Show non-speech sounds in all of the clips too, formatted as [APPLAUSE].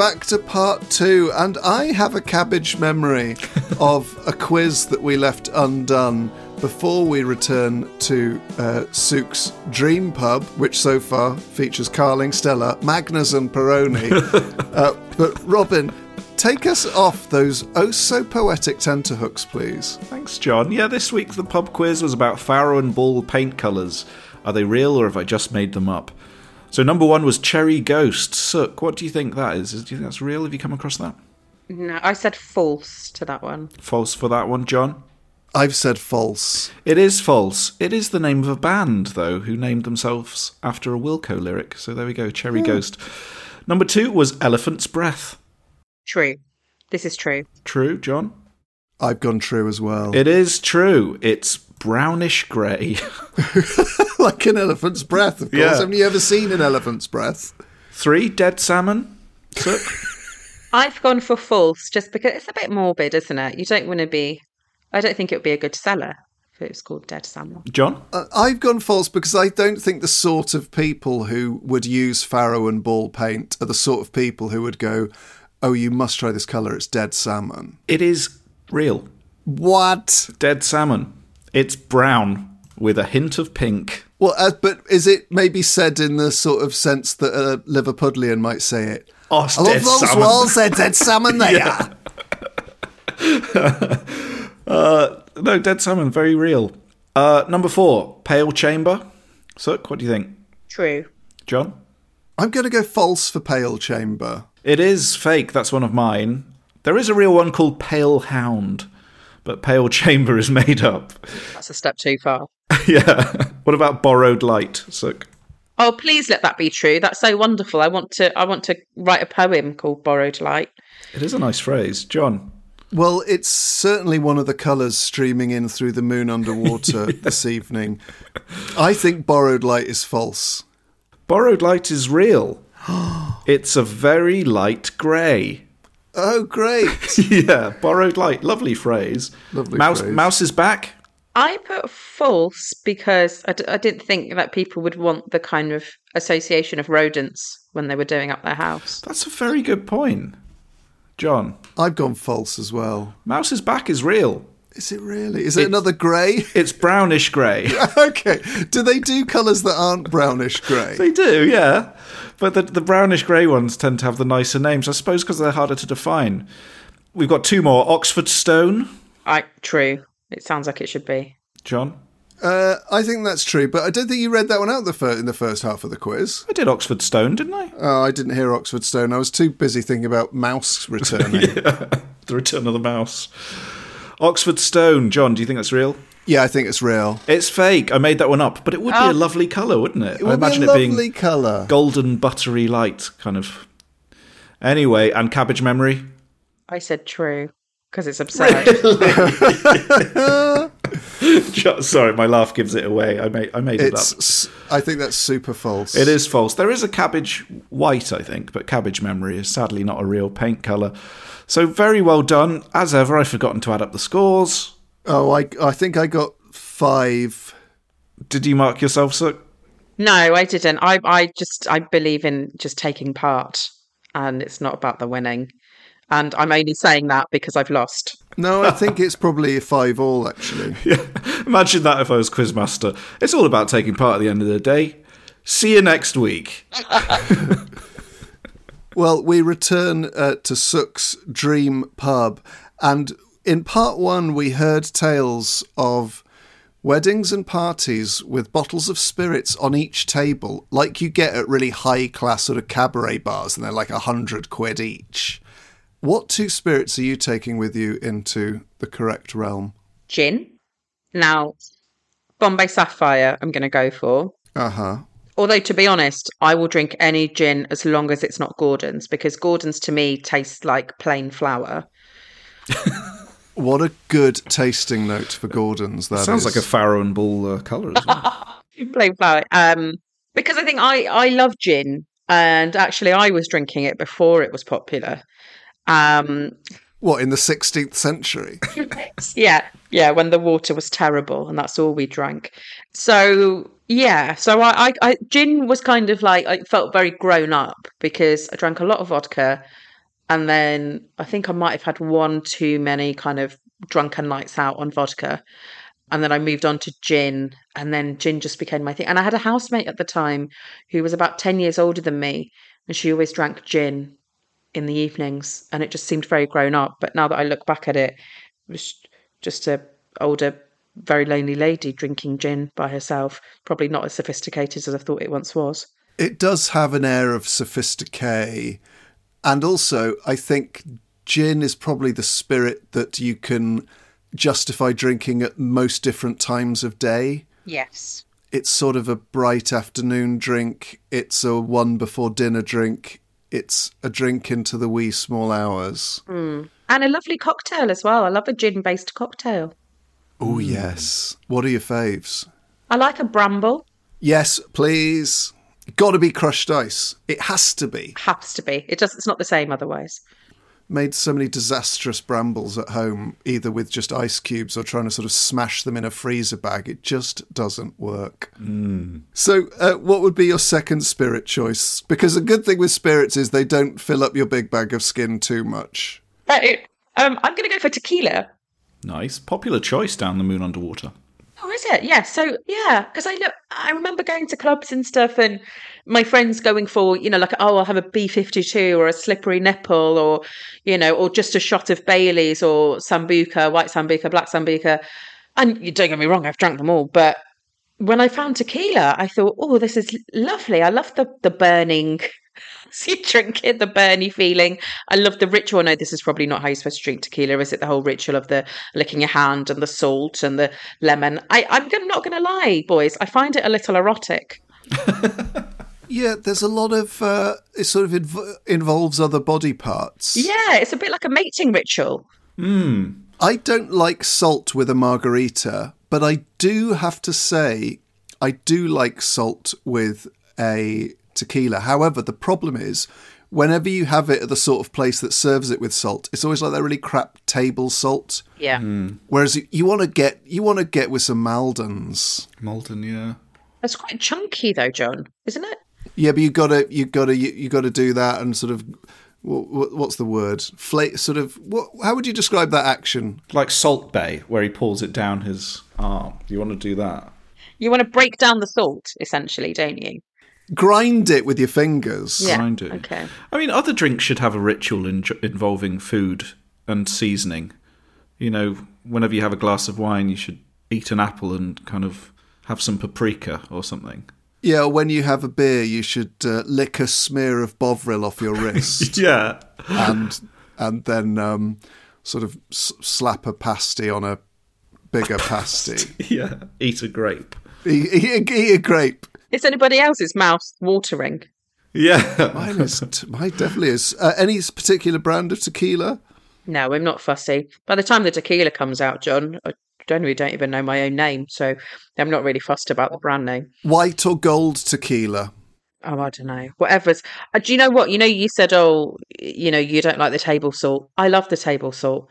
back to part two, and I have a cabbage memory [LAUGHS] of a quiz that we left undone before we return to uh, Sukh's Dream Pub, which so far features Carling, Stella, Magnus, and Peroni. [LAUGHS] uh, but Robin, take us off those oh so poetic tenterhooks, please. Thanks, John. Yeah, this week the pub quiz was about Farrow and Ball paint colours. Are they real or have I just made them up? So number one was Cherry Ghost. Sukh, what do you think that is? Do you think that's real? Have you come across that? No, I said false to that one. False for that one, John? I've said false. It is false. It is the name of a band, though, who named themselves after a Wilco lyric. So there we go, Cherry hmm. Ghost. Number two was Elephant's Breath. True. This is true. True, John? I've gone true as well. It is true. It's brownish grey. [LAUGHS] like an elephant's breath, of course. Yeah. Haven't you ever seen an elephant's breath? Three, Dead Salmon. [LAUGHS] I've gone for false just because it's a bit morbid, isn't it? You don't want to be. I don't think it would be a good seller if it was called Dead Salmon. John? Uh, I've gone false because I don't think the sort of people who would use Farrow and Ball paint are the sort of people who would go, "Oh, you must try this color. It's dead salmon." It is real. What? Dead salmon. It's brown with a hint of pink. Well, uh, but is it maybe said in the sort of sense that a Liverpudlian might say it? Oh, it's I love dead those salmon. walls. They're dead salmon. They [LAUGHS] are. [LAUGHS] No, dead salmon, very real. Uh, number four, Pale Chamber. Sukh, what do you think? True. John? I'm going to go false for Pale Chamber. It is fake, that's one of mine. There is a real one called Pale Hound, but Pale Chamber is made up. That's a step too far. [LAUGHS] yeah. What about Borrowed Light? Sukh? Oh, please let that be true. That's so wonderful. I want to. I want to write a poem called "Borrowed Light." It is a nice phrase. John? Well, it's certainly one of the colours streaming in through the moon underwater [LAUGHS] this evening. I think borrowed light is false. Borrowed Light is real. [GASPS] it's a very light grey. Oh, great. [LAUGHS] yeah, borrowed light. Lovely phrase. Lovely Mouse, phrase. Mouse is back. I put false because I, d- I didn't think that people would want the kind of association of rodents when they were doing up their house. That's a very good point. John, I've gone false as well. Mouse's back is real. Is it really? Is it It's- another grey? [LAUGHS] It's brownish grey. [LAUGHS] okay. Do they do colours that aren't brownish grey? they do, yeah. But the, the brownish grey ones tend to have the nicer names, I suppose, because they're harder to define. We've got two more Oxford Stone. I true. It sounds like it should be. John? Uh, I think that's true, but I don't think you read that one out the fir- in the first half of the quiz. I did Oxford Stone, didn't I? Oh, I didn't hear Oxford Stone. I was too busy thinking about mouse returning. [LAUGHS] [LAUGHS] The Return of the Mouse. Oxford Stone. John, do you think that's real? Yeah, I think it's real. It's fake. I made that one up, but it would be a oh. lovely colour, wouldn't it? It I imagine be a it being lovely colour. golden buttery light, kind of. Anyway, and cabbage memory. I said true because it's absurd. Just- [LAUGHS] Sorry, my laugh gives it away. I made I made it up. I think that's super false. It is false. There is a cabbage white, I think, but cabbage memory is sadly not a real paint colour. So very well done. As ever, I've forgotten to add up the scores. Oh, I. I think I got five. Did you mark yourself, Sukh? No, I didn't. I I just I believe in just taking part, and it's not about the winning. And I'm only saying that because I've lost. No, I think it's probably a five all actually. [LAUGHS] Yeah. Imagine that if I was Quizmaster. It's all about taking part at the end of the day. See you next week. [LAUGHS] Well, we return uh, to Sukh's Dream Pub, and in part one, we heard tales of weddings and parties with bottles of spirits on each table, like you get at really high class sort of cabaret bars, and they're like a hundred quid each. What two spirits are you taking with you into the correct realm? Gin. Now, Bombay Sapphire. I'm going to go for. Uh huh. Although to be honest, I will drink any gin as long as it's not Gordon's because Gordon's to me tastes like plain flour. [LAUGHS] What a good tasting note for Gordon's. That Sounds is. like a Farrow and Ball uh, colour as well. [LAUGHS] plain flour. Um, because I think I I love gin, and actually I was drinking it before it was popular. Um, what in the 16th century. [LAUGHS] yeah, yeah, when the water was terrible, and that's all we drank. So yeah, so I, I, I gin was kind of like I felt very grown up because I drank a lot of vodka, and then I think I might have had one too many kind of drunken nights out on vodka. And then I moved on to gin, and then gin just became my thing. And I had a housemate at the time who was about 10 years older than me, and she always drank gin in the evenings, and it just seemed very grown up. But now that I look back at it, it was just a older, very lonely lady drinking gin by herself. Probably not as sophisticated as I thought it once was. It does have an air of sophisticated. And also, I think gin is probably the spirit that you can justify drinking at most different times of day. Yes. It's sort of a bright afternoon drink, it's a one before dinner drink, it's a drink into the wee small hours. Mm. And a lovely cocktail as well. I love a gin based cocktail. Oh, yes. What are your faves? I like a bramble. Yes, please. Got to be crushed ice. It has to be. Has to be. It just it's not the same otherwise. made so many disastrous brambles at home, either with just ice cubes or trying to sort of smash them in a freezer bag. It just doesn't work. So, uh, what would be your second spirit choice? Because a good thing with spirits is they don't fill up your big bag of skin too much. Right. Um, I'm going to go for tequila. nice. Popular choice down the moon underwater. Is it? Yeah. So yeah, because I look, I remember going to clubs and stuff, and my friends going for, you know, like, oh, I'll have a B fifty two or a slippery nipple, or you know, or just a shot of Bailey's or sambuca, white sambuca, black sambuca. And you don't get me wrong, I've drank them all, but when I found tequila, I thought, oh, this is lovely. I love the the burning. [LAUGHS] So you drink it, the burny feeling. I love the ritual. No, this is probably not how you're supposed to drink tequila, is it? The whole ritual of the licking your hand and the salt and the lemon. I, I'm not going to lie, boys. I find it a little erotic. [LAUGHS] Yeah, there's a lot of uh, it sort of inv- involves other body parts. Yeah, it's a bit like a mating ritual. I don't like salt with a margarita, but I do have to say I do like salt with a tequila. However, the problem is whenever you have it at the sort of place that serves it with salt, it's always like that really crap table salt. Yeah. Hmm. Whereas you- you want to get you want to get with some Maldons. Maldon, yeah. That's quite chunky though, John, isn't it? Yeah, but you got to you got to you, you got to do that and sort of what, what's the word? Fla- sort of what? How would you describe that action? Like Salt Bae, where he pulls it down his arm. You want to do that? You want to break down the salt, essentially, don't you? Grind it with your fingers. Yeah. Grind it. Okay. I mean, other drinks should have a ritual in- involving food and seasoning. You know, whenever you have a glass of wine, you should eat an apple and kind of have some paprika or something. Yeah, when you have a beer, you should uh, lick a smear of Bovril off your wrist [LAUGHS] Yeah. and and then um, sort of s- slap a pasty on a bigger pasty. [LAUGHS] Yeah. Eat a grape. eat, eat, eat a grape. Is anybody else's mouth watering? Yeah. [LAUGHS] Mine is. Mine definitely is. Uh, any particular brand of tequila? No, I'm not fussy. By the time the tequila comes out, John, I generally don't even know my own name, so I'm not really fussed about the brand name. White or gold tequila? Oh, I don't know. Whatever's. Uh, do you know what? You know, you said, oh, you know, you don't like the table salt. I love the table salt.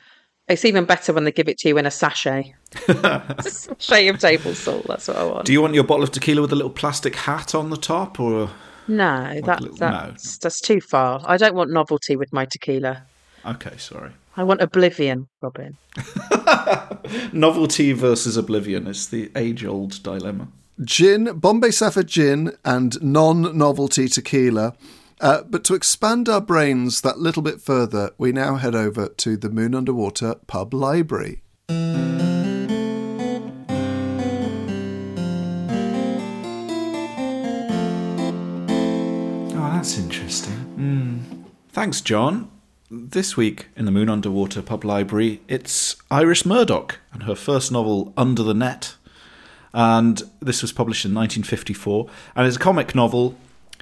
It's even better when they give it to you in a sachet. [LAUGHS] sachet of table salt. That's what I want. Do you want your bottle of tequila with a little plastic hat on the top, or no, that, little- that's, that's too far. I don't want novelty with my tequila. okay, sorry. I want oblivion, Robin. [LAUGHS] Novelty versus oblivion is the age-old dilemma. Gin, Bombay Sapphire gin, and non novelty tequila. Uh, but to expand our brains that little bit further, we now head over to the Moon Underwater Pub Library. Oh, that's interesting. Thanks, John. This week in the Moon Underwater Pub Library, it's Iris Murdoch and her first novel, Under the Net. And this was published in 1954, and it's a comic novel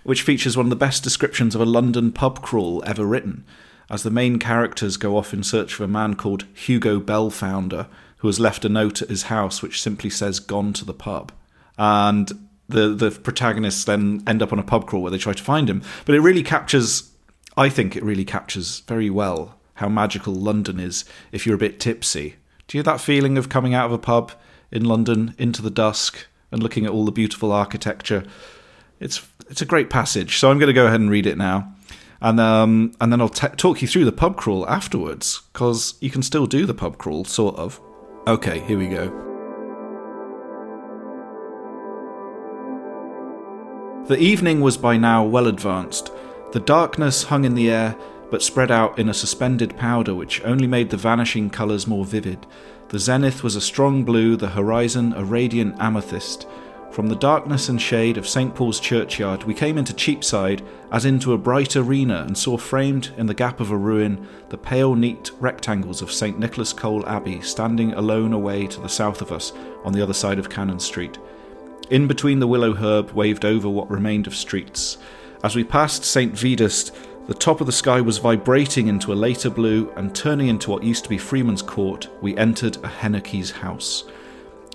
which features one of the best descriptions of a London pub crawl ever written, as the main characters go off in search of a man called Hugo Bellfounder, who has left a note at his house which simply says, Gone to the pub. And the, the protagonists then end up on a pub crawl where they try to find him. But it really captures, I think it really captures very well how magical London is if you're a bit tipsy. Do you have that feeling of coming out of a pub in London into the dusk and looking at all the beautiful architecture? It's it's a great passage, so I'm going to go ahead and read it now, and um, and then I'll t- talk you through the pub crawl afterwards because you can still do the pub crawl, sort of. Okay, here we go. The evening was by now well advanced. The darkness hung in the air, but spread out in a suspended powder which only made the vanishing colours more vivid. The zenith was a strong blue, the horizon a radiant amethyst. From the darkness and shade of St. Paul's churchyard, we came into Cheapside as into a bright arena and saw framed in the gap of a ruin the pale, neat rectangles of St. Nicholas Cole Abbey standing alone away to the south of us on the other side of Cannon Street. In between the willow herb waved over what remained of streets. As we passed St. Vedast, the top of the sky was vibrating into a later blue, and turning into what used to be Freeman's Court, we entered a Henekey's house.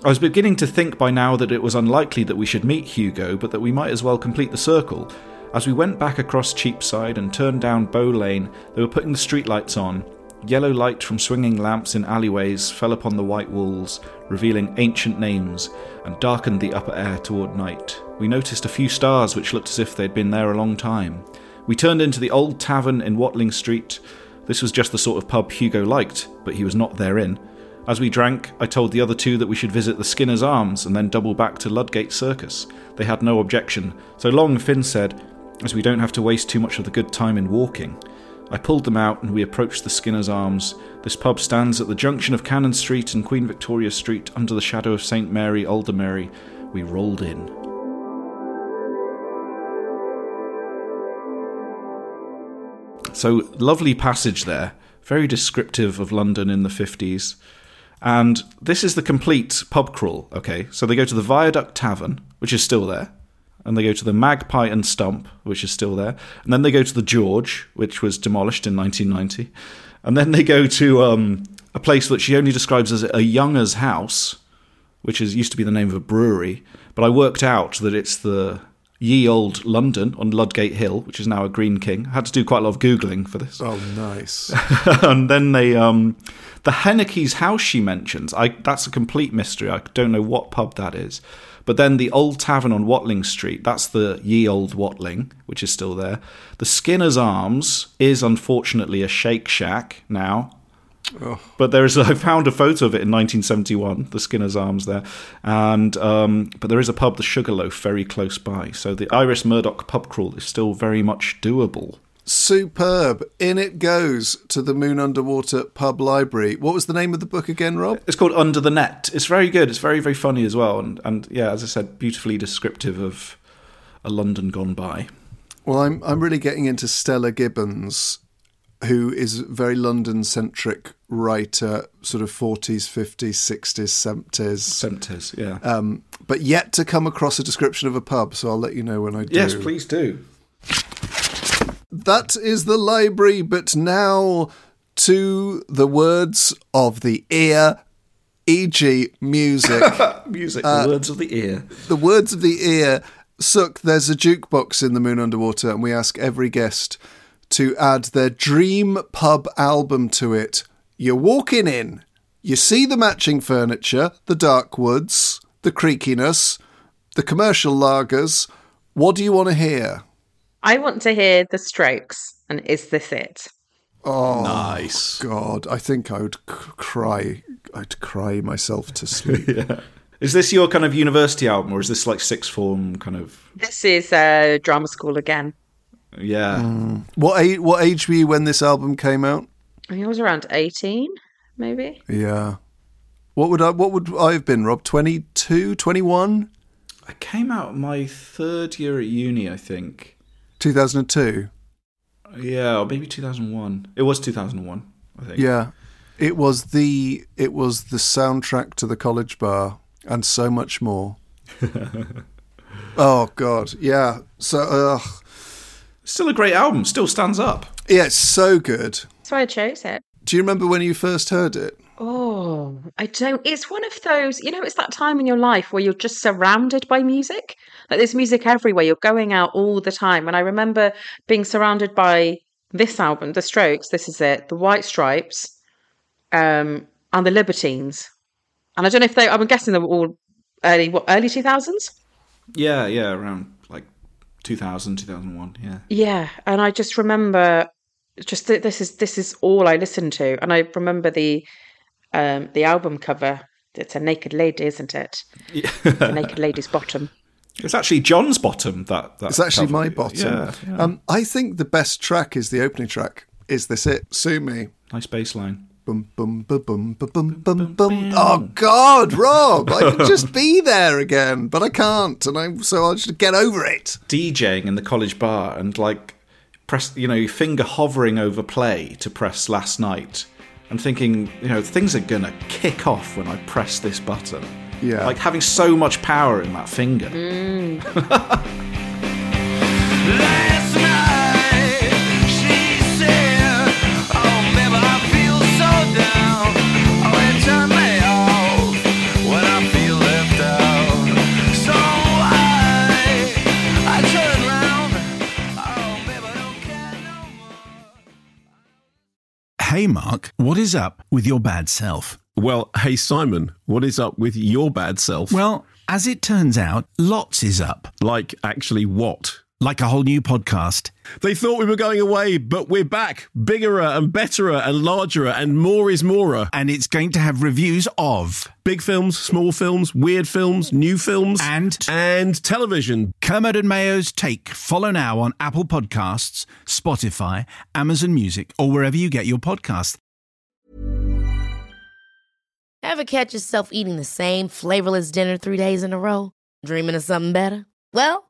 I was beginning to think by now that it was unlikely that we should meet Hugo, but that we might as well complete the circle. As we went back across Cheapside and turned down Bow Lane, they were putting the streetlights on. Yellow light from swinging lamps in alleyways fell upon the white walls, revealing ancient names, and darkened the upper air toward night. We noticed a few stars which looked as if they'd been there a long time. We turned into the old tavern in Watling Street. This was just the sort of pub Hugo liked, but he was not therein. As we drank, I told the other two that we should visit the Skinner's Arms and then double back to Ludgate Circus. They had no objection. So long, Finn said, as we don't have to waste too much of the good time in walking. I pulled them out and we approached the Skinner's Arms. This pub stands at the junction of Cannon Street and Queen Victoria Street under the shadow of St. Mary Aldermary. We rolled in. So, lovely passage there, very descriptive of London in the 50s. And this is the complete pub crawl, okay? So they go to the Viaduct Tavern, which is still there. And they go to the Magpie and Stump, which is still there. And then they go to the George, which was demolished in 1990. And then they go to um, a place that she only describes as a Younger's House, which is used to be the name of a brewery. But I worked out that it's the Ye Old London on Ludgate Hill, which is now a Greene King. I had to do quite a lot of Googling for this Oh, nice. [LAUGHS] and then they um the Henekey's house she mentions i that's a complete mystery i don't know what pub that is but then the old tavern on watling street that's the ye old watling which is still there the skinner's arms is unfortunately a shake shack now but there is I found a photo of it in 1971, the Skinner's Arms there, and um, but there is a pub, the Sugarloaf, very close by. So the Iris Murdoch pub crawl is still very much doable. Superb. In it goes to the Moon Underwater Pub Library. What was the name of the book again, Rob? It's called Under the Net. It's very good. It's very very funny as well, and and yeah, as I said, beautifully descriptive of a London gone by. Well, I'm I'm really getting into Stella Gibbons, who is a very London centric writer, sort of 40s, 50s, 60s, 70s. Semptes, yeah. Um, but yet to come across a description of a pub, so I'll let you know when I do. yes, please do. That is the library, but now to the words of the ear e.g., music. [LAUGHS] Music, Uh, the words of the ear. the words of the ear. Sukh, there's a jukebox in the Moon Underwater, and we ask every guest to add their dream pub album to it. You're walking in, you see the matching furniture, the dark woods, the creakiness, the commercial lagers. What do you want to hear? I want to hear the Strokes, and is this it? Oh, Nice. God, I think I would c- cry. I'd cry myself to [LAUGHS] sleep. Is this your kind of university album, or is this like sixth form kind of? This is uh, drama school again. Yeah. What age, what age were you when this album came out? I think I was around 18, maybe. Yeah. What would I what would I have been, Rob? 22, 21? I came out my third year at uni, I think. 2002? Yeah, or maybe 2001. It was 2001, I think. Yeah. It was the it was the soundtrack to the college bar and so much more. [LAUGHS] oh god. Yeah. So uh, Still a great album. Still stands up. yeah, it's so good. That's why I chose it. Do you remember when you first heard it? Oh, I don't. It's one of those, you know, it's that time in your life where you're just surrounded by music. Like there's music everywhere. You're going out all the time. And I remember being surrounded by this album, The Strokes, this is it, The White Stripes, um, and The Libertines. And I don't know if they, I'm guessing they were all early, what, early 2000s? Yeah, yeah, around like 2000, 2001. Yeah. Yeah, and I just remember just that this is this is all I listened to, and I remember the um the album cover. It's a naked lady, isn't it? The naked lady's bottom. It's actually John's bottom. That, that It's actually cover. my bottom. Yeah, yeah. Um I think the best track is the opening track. Is this it? Sue me. nice bass line. Bum, bum, bum, bum, bum, bum, bum, bum. Oh God, Rob! I could just [LAUGHS] be there again, but I can't, and I'm so I'll just get over it. DJing in the college bar and like press, you know, your finger hovering over play to press last night and thinking, you know, things are gonna kick off when I press this button. Yeah. Like having so much power in that finger. Mm. Last [LAUGHS] [LAUGHS] Hey, Mark, what is up with your bad self? Well, hey Simon, what is up with your bad self? Well, as it turns out, lots is up. like actually what? Like a whole new podcast. They thought we were going away, but we're back, bigger and better and larger and more is more. And it's going to have reviews of Big films, small films, weird films, new films, And- and television. Kermode and Mayo's Take. Follow now on Apple Podcasts, Spotify, Amazon Music, or wherever you get your podcasts. Ever catch yourself eating the same flavorless dinner three days in a row? Dreaming of something better? Well,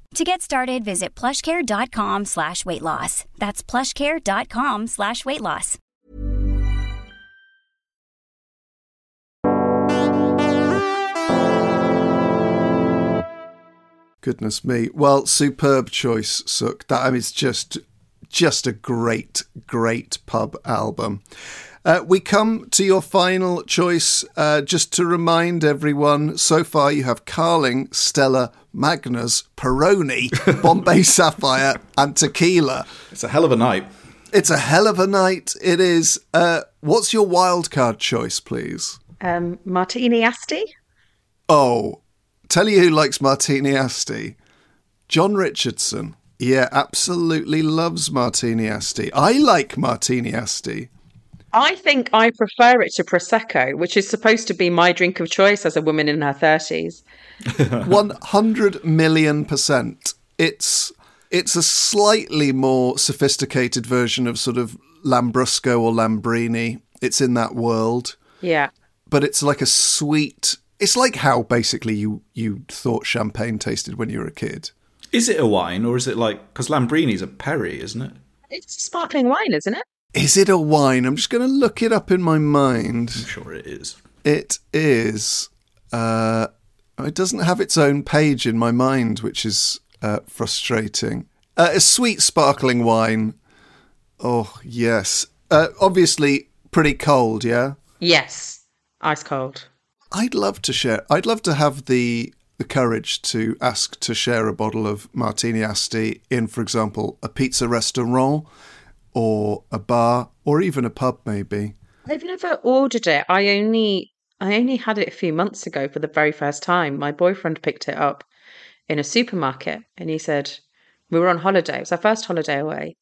To get started, visit plushcare.com slash weight loss. That's plushcare.com slash weight loss. Goodness me. Well, superb choice, Sukh. That I mean, it's just just a great, great pub album. Uh, we come to your final choice. Uh, just to remind everyone, so far you have Carling, Stella, Magnus, Peroni, Bombay [LAUGHS] Sapphire, and Tequila. It's a hell of a night. It's a hell of a night. It is. Uh, what's your wildcard choice, please? Um, Martini Asti. Oh, tell you who likes Martini Asti. John Richardson. Yeah, absolutely loves Martini Asti. I like Martini Asti. I think I prefer it to Prosecco, which is supposed to be my drink of choice as a woman in her 30s. [LAUGHS] 100 million percent. It's it's a slightly more sophisticated version of sort of Lambrusco or Lambrini. It's in that world, Yeah. but it's like a sweet. It's like how basically you you thought champagne tasted when you were a kid. Is it a wine or is it like because Lambrini's a perry, isn't it? It's sparkling wine, isn't it? Is it a wine? I'm just going to look it up in my mind. I'm sure it is. It is. Uh, it doesn't have its own page in my mind, which is uh, frustrating. Uh, a sweet sparkling wine. Oh yes. Uh, obviously, pretty cold. Yeah. Yes. Ice cold. I'd love to share. I'd love to have the the courage to ask to share a bottle of Martini Asti in, for example, a pizza restaurant or a bar or even a pub, maybe. I've never ordered it. I only I only had it a few months ago for the very first time. My boyfriend picked it up in a supermarket and he said we were on holiday. It was our first holiday away.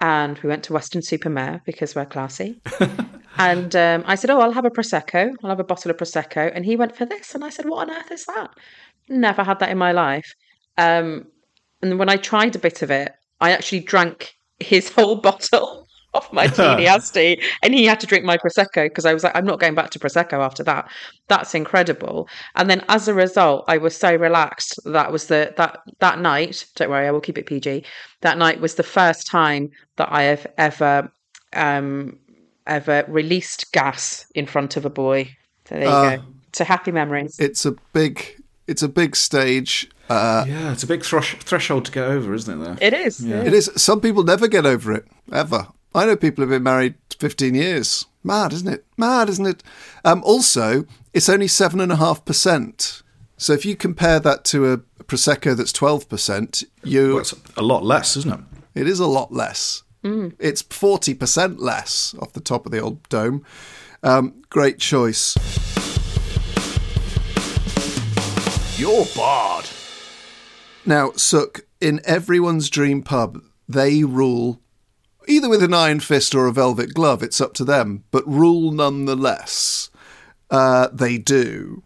And we went to Weston-super-Mare because we're classy. [LAUGHS] and um, I said, Oh, I'll have a Prosecco. I'll have a bottle of Prosecco. And he went for this. And I said, What on earth is that? Never had that in my life. Um, and when I tried a bit of it, I actually drank his whole [LAUGHS] bottle of Martini [LAUGHS] Asti, and he had to drink my prosecco because I was like, I'm not going back to prosecco after that. That's incredible. And then as a result, I was so relaxed. That was the that that night. Don't worry, I will keep it PG. That night was the first time that I have ever um ever released gas in front of a boy. So there you Ah. go. To happy memories. It's a big. It's a big stage. Uh, Yeah, it's a big thresh- threshold to get over, isn't it? There. It is. It is. Some people never get over it ever. I know people who've been married 15 years. Mad, isn't it? Mad, isn't it? Um, also, it's only seven and a half percent. So if you compare that to a prosecco that's 12 percent, you Well, it's a lot less, isn't it? it is a lot less. It's 40 percent less off the top of the old dome. Um, great choice. You're barred. Now, Sukh, in everyone's dream pub, they rule either with an iron fist or a velvet glove. It's up to them, but rule nonetheless. Uh, they do.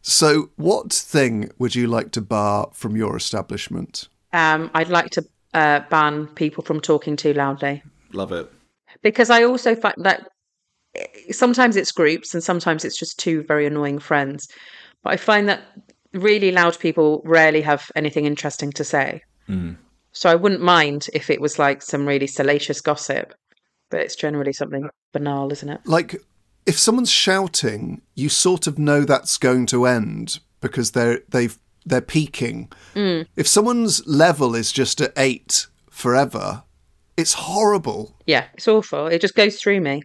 So, what thing would you like to bar from your establishment? Um, I'd like to uh, ban people from talking too loudly. Love it. because I also find that eh, sometimes it's groups and sometimes it's just two very annoying friends. But I find that really loud people rarely have anything interesting to say. Hmm. So I wouldn't mind if it was like some really salacious gossip, but it's generally something banal, isn't it? Like, if someone's shouting, you sort of know that's going to end because they're they've they're peaking. Hmm. If someone's level is just at eight forever, it's horrible. Yeah, it's awful. It just goes through me.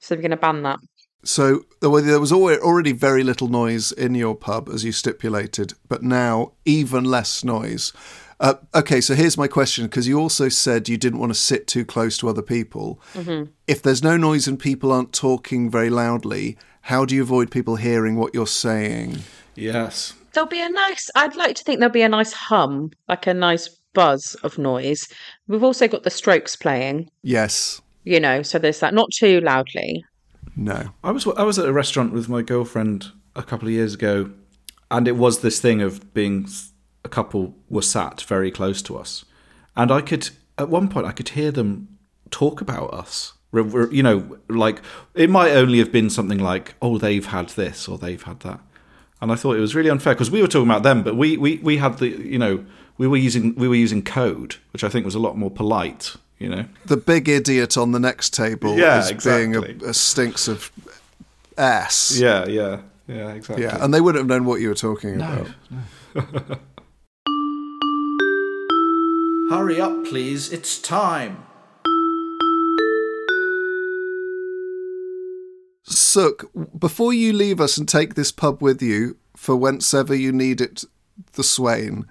So we're going to ban that. So there was already very little noise in your pub, as you stipulated, but now even less noise. Uh, okay, so here's my question because you also said you didn't want to sit too close to other people. If there's no noise and people aren't talking very loudly, how do you avoid people hearing what you're saying? Yes. There'll be a nice, I'd like to think there'll be a nice hum, like a nice buzz of noise. We've also got the strokes playing, Yes, you know, so there's that, not too loudly. No. I was I was at a restaurant with my girlfriend a couple of years ago, and it was this thing of being a couple were sat very close to us, and I could at one point I could hear them talk about us. You know, like it might only have been something like, "Oh, they've had this" or "They've had that," and I thought it was really unfair because we were talking about them, but we we we had the you know we were using we were using code, which I think was a lot more polite. You know, The big idiot on the next table Yeah, is being a, a stinks of ass. yeah, yeah, yeah, exactly. Yeah, and they wouldn't have known what you were talking No, about. [LAUGHS] Hurry up, please. It's time. Sukh, before you leave us and take this pub with you for whencever you need it, the Swain,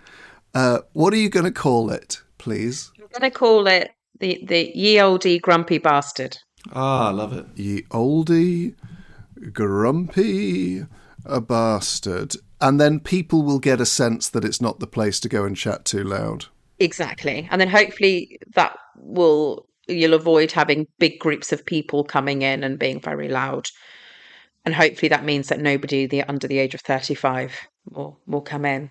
uh, what are you going to call it, please? I'm going to call it the, the ye olde grumpy bastard. Ah, I love it. Ye oldie, grumpy, a bastard. And then people will get a sense that it's not the place to go and chat too loud. Exactly. And then hopefully that will, you'll avoid having big groups of people coming in and being very loud. And hopefully that means that nobody the, under the age of 35 will, will come in.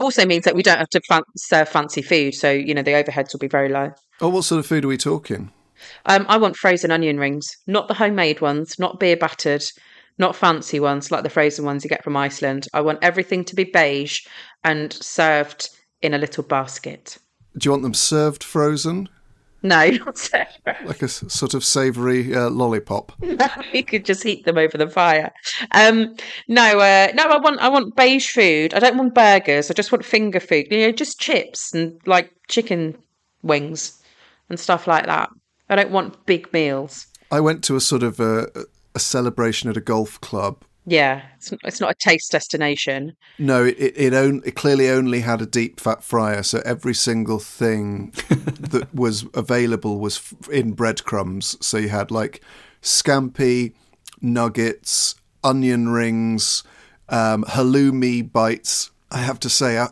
Also means that we don't have to fan- serve fancy food. So, you know, the overheads will be very low. Oh, what sort of food are we talking? Um, I want frozen onion rings, not the homemade ones, not beer battered, not fancy ones like the frozen ones you get from Iceland. I want everything to be beige and served in a little basket. Do you want them served frozen? No, [LAUGHS] not. Like a s- sort of savoury uh, lollipop? [LAUGHS] you could just heat them over the fire. Um, no, uh, no, I want I want beige food. I don't want burgers. I just want finger food. You know, just chips and like chicken wings and stuff like that. I don't want big meals. I went to a sort of uh, a celebration at a golf club. Yeah, it's, it's not a taste destination. No, it it, it, on, it clearly only had a deep fat fryer, so every single thing [LAUGHS] that was available was f- in breadcrumbs. So you had like scampi, nuggets, onion rings, um, halloumi bites. I have to say,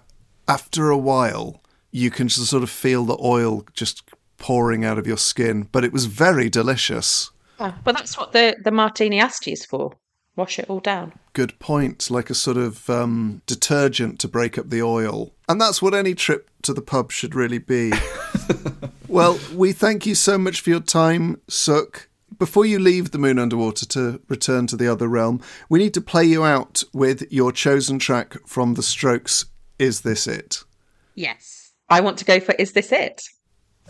after a while, you can just sort of feel the oil just pouring out of your skin, but it was very delicious. Oh, well, that's what the, the martini asti is for. Wash it all down. Good point. Like a sort of um, detergent to break up the oil. And that's what any trip to the pub should really be. [LAUGHS] well, we thank you so much for your time, Sukh. Before you leave the moon underwater to return to the other realm, we need to play you out with your chosen track from The Strokes. Is this it? Yes. I want to go for Is This It?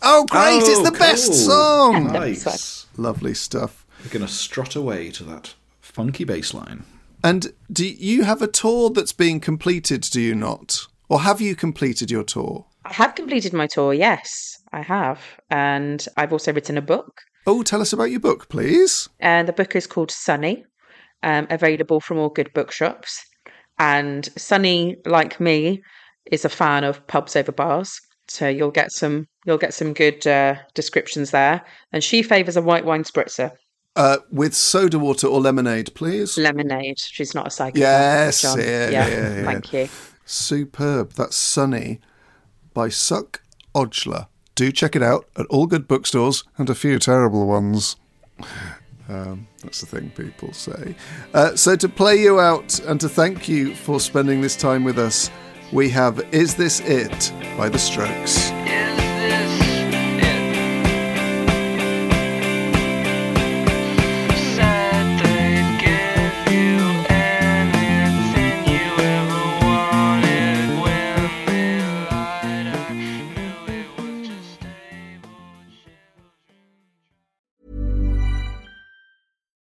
Oh, great! it's Oh, the best song. Nice. Lovely stuff. We're going to strut away to that funky bass line. And do you have a tour that's being completed? Do you not, or have you completed your tour? I have completed my tour, yes, I have. And I've also written a book. Oh, tell us about your book, please. And the book is called Sunny, um, available from all good bookshops. And Sunny, like me, is a fan of pubs over bars. So you'll get some you'll get some good uh, descriptions there. And she favours a white wine spritzer, Uh, with soda water or lemonade, please. lemonade. She's not a psychopath. Yes, John. yeah, yeah, yeah, yeah. Thank you. Superb. That's Sunny by Sukh Ojla. Do check it out at all good bookstores and a few terrible ones. Um, that's the thing people say. Uh, so, to play you out and to thank you for spending this time with us, we have Is This It by The Strokes.